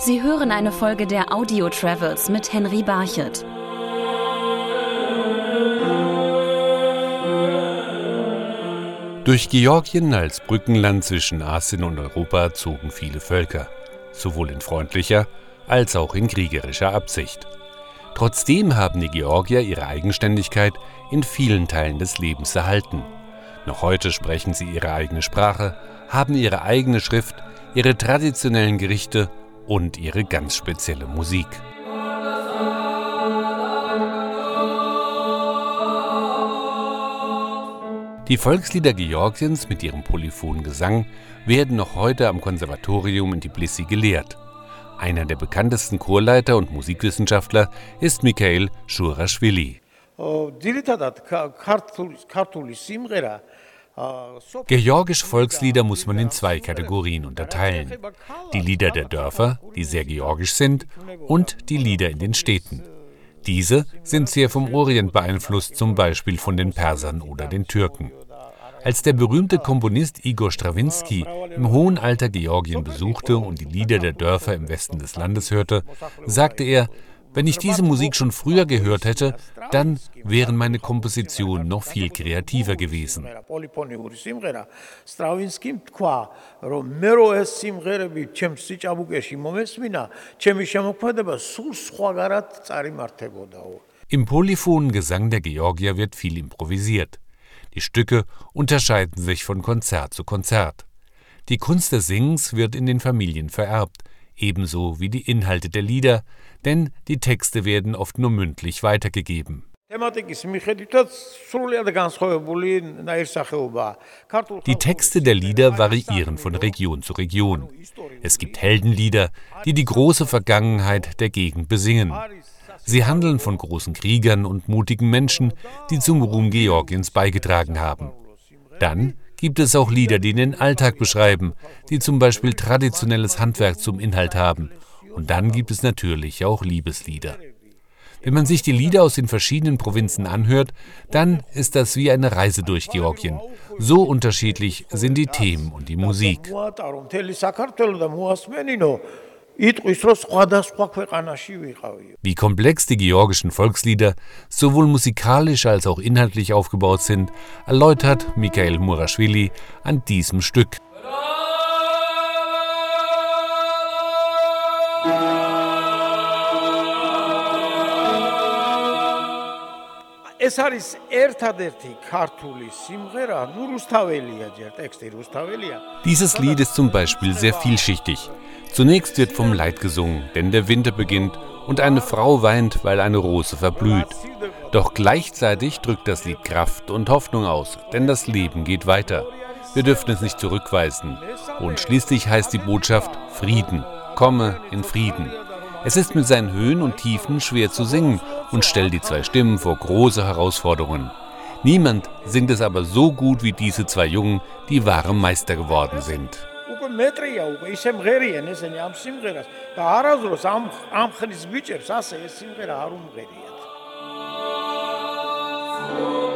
Sie hören eine Folge der Audio Travels mit Henry Barchet. Durch Georgien als Brückenland zwischen Asien und Europa zogen viele Völker, sowohl in freundlicher als auch in kriegerischer Absicht. Trotzdem haben die Georgier ihre Eigenständigkeit in vielen Teilen des Lebens erhalten. Noch heute sprechen sie ihre eigene Sprache, haben ihre eigene Schrift, ihre traditionellen Gerichte und ihre ganz spezielle Musik. Die Volkslieder Georgiens mit ihrem polyphonen Gesang werden noch heute am Konservatorium in Tbilisi gelehrt. Einer der bekanntesten Chorleiter und Musikwissenschaftler ist Mikhail Shuraschwili. Georgische Volkslieder muss man in zwei Kategorien unterteilen. Die Lieder der Dörfer, die sehr georgisch sind, und die Lieder in den Städten. Diese sind sehr vom Orient beeinflusst, zum Beispiel von den Persern oder den Türken. Als der berühmte Komponist Igor Strawinski im hohen Alter Georgien besuchte und die Lieder der Dörfer im Westen des Landes hörte, sagte er, wenn ich diese Musik schon früher gehört hätte, dann wären meine Kompositionen noch viel kreativer gewesen. Im polyphonen Gesang der Georgier wird viel improvisiert. Die Stücke unterscheiden sich von Konzert zu Konzert. Die Kunst des Singens wird in den Familien vererbt, ebenso wie die Inhalte der Lieder, denn die Texte werden oft nur mündlich weitergegeben. Die Texte der Lieder variieren von Region zu Region. Es gibt Heldenlieder, die die große Vergangenheit der Gegend besingen. Sie handeln von großen Kriegern und mutigen Menschen, die zum Ruhm Georgiens beigetragen haben. Dann gibt es auch Lieder, die den Alltag beschreiben, die zum Beispiel traditionelles Handwerk zum Inhalt haben. Und dann gibt es natürlich auch Liebeslieder. Wenn man sich die Lieder aus den verschiedenen Provinzen anhört, dann ist das wie eine Reise durch Georgien. So unterschiedlich sind die Themen und die Musik. Wie komplex die georgischen Volkslieder sowohl musikalisch als auch inhaltlich aufgebaut sind, erläutert Mikhail Muraschwili an diesem Stück. ტექსტი რუსთაველია. Dieses Lied ist zum Beispiel sehr vielschichtig. Zunächst wird vom Leid gesungen, denn der Winter beginnt und eine Frau weint, weil eine Rose verblüht. Doch gleichzeitig drückt das Lied Kraft und Hoffnung aus, denn das Leben geht weiter. Wir dürfen es nicht zurückweisen. Und schließlich heißt die Botschaft Frieden. Komme in Frieden. Es ist mit seinen Höhen und Tiefen schwer zu singen und stellt die zwei Stimmen vor große Herausforderungen. Niemand singt es aber so gut wie diese zwei Jungen, die wahre Meister geworden sind. Oh.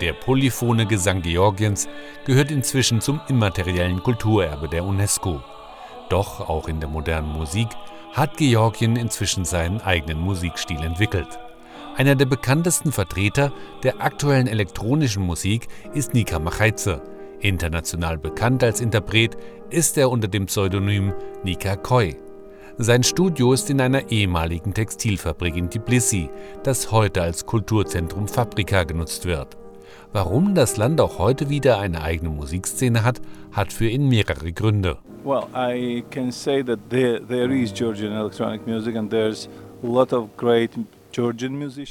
Der polyphone Gesang Georgiens gehört inzwischen zum immateriellen Kulturerbe der UNESCO. Doch auch in der modernen Musik hat Georgien inzwischen seinen eigenen Musikstil entwickelt. Einer der bekanntesten Vertreter der aktuellen elektronischen Musik ist Nika Machaidze. International bekannt als Interpret ist er unter dem Pseudonym Nika Koi. Sein Studio ist in einer ehemaligen Textilfabrik in Tbilisi, das heute als Kulturzentrum Fabrika genutzt wird. Warum das Land auch heute wieder eine eigene Musikszene hat, hat für ihn mehrere Gründe. Well, I can say that there, there is Georgian electronic music and there's a lot of great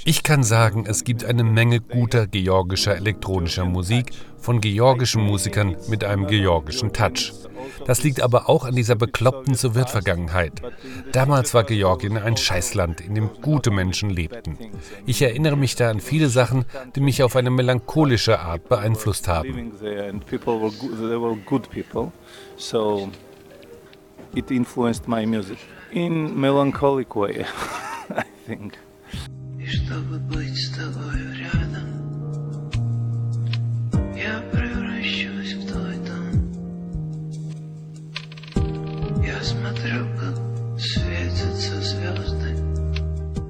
ich kann sagen, es gibt eine Menge guter georgischer elektronischer Musik von georgischen Musikern mit einem georgischen Touch. Das liegt aber auch an dieser bekloppten Sowjetvergangenheit. Damals war Georgien ein Scheißland, in dem gute Menschen lebten. Ich erinnere mich da an viele Sachen, die mich auf eine melancholische Art beeinflusst haben. It influenced my music in melancholic way, I think И чтобы быть с тобой рядом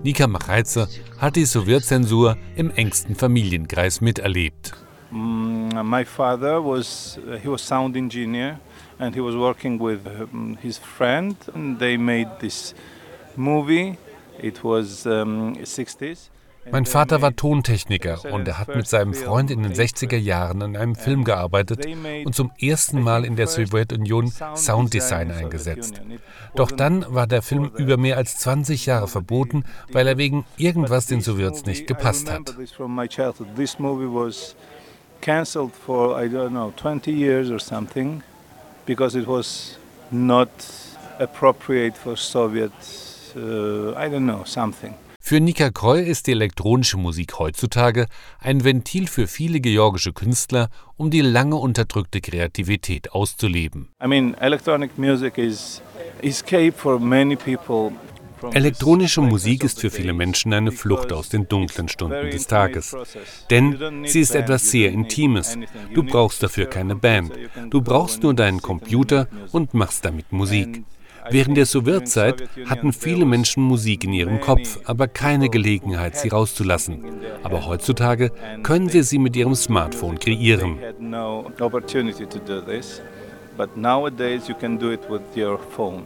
Nika Machaize hat die Sowjetzensur im engsten Familienkreis miterlebt. Mm, my father was uh, he was sound engineer and he was working with um, his friend and they made this movie. It was 60s. Mein Vater war Tontechniker und er hat mit seinem Freund in den 60er Jahren an einem Film gearbeitet und zum ersten Mal in der Sowjetunion Sounddesign eingesetzt. Doch dann war der Film über mehr als 20 Jahre verboten, weil er wegen irgendwas den Sowjets nicht gepasst hat. cancelled for I don't know 20 years or something because it was not appropriate for Soviet uh, I don't know something. Für Nika Kroy ist die elektronische Musik heutzutage ein Ventil für viele georgische Künstler, um die lange unterdrückte Kreativität auszuleben. I mean, electronic music is escape for many people Elektronische Musik ist für viele Menschen eine Flucht aus den dunklen Stunden des Tages. Denn sie ist etwas sehr Intimes. Du brauchst dafür keine Band. Du brauchst nur deinen Computer und machst damit Musik. Während der Sowjetzeit hatten viele Menschen Musik in ihrem Kopf, aber keine Gelegenheit, sie rauszulassen. Aber heutzutage können sie sie mit ihrem Smartphone kreieren. But nowadays you can do it with your phone,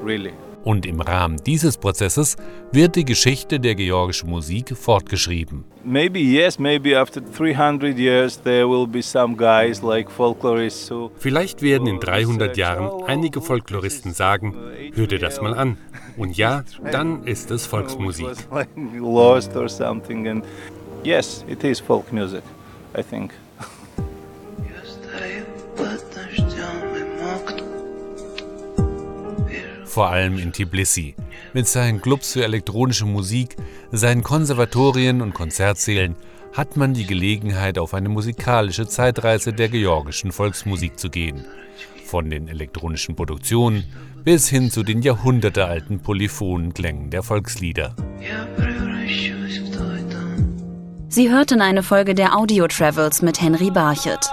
really. Und im Rahmen dieses Prozesses wird die Geschichte der georgischen Musik fortgeschrieben. Maybe yes, maybe after 300 years there will be some guys like folklorists who Vielleicht werden in 300 Jahren einige Folkloristen sagen, hör dir das mal an. Und ja, dann ist es Volksmusik. Lost or something and yes, it is folk music, I think. vor allem in Tbilisi. Mit seinen Clubs für elektronische Musik, seinen Konservatorien und Konzertsälen hat man die Gelegenheit, auf eine musikalische Zeitreise der georgischen Volksmusik zu gehen. Von den elektronischen Produktionen bis hin zu den jahrhundertealten polyphonen Klängen der Volkslieder. Sie hörten eine Folge der Audio Travels mit Henry Barchet.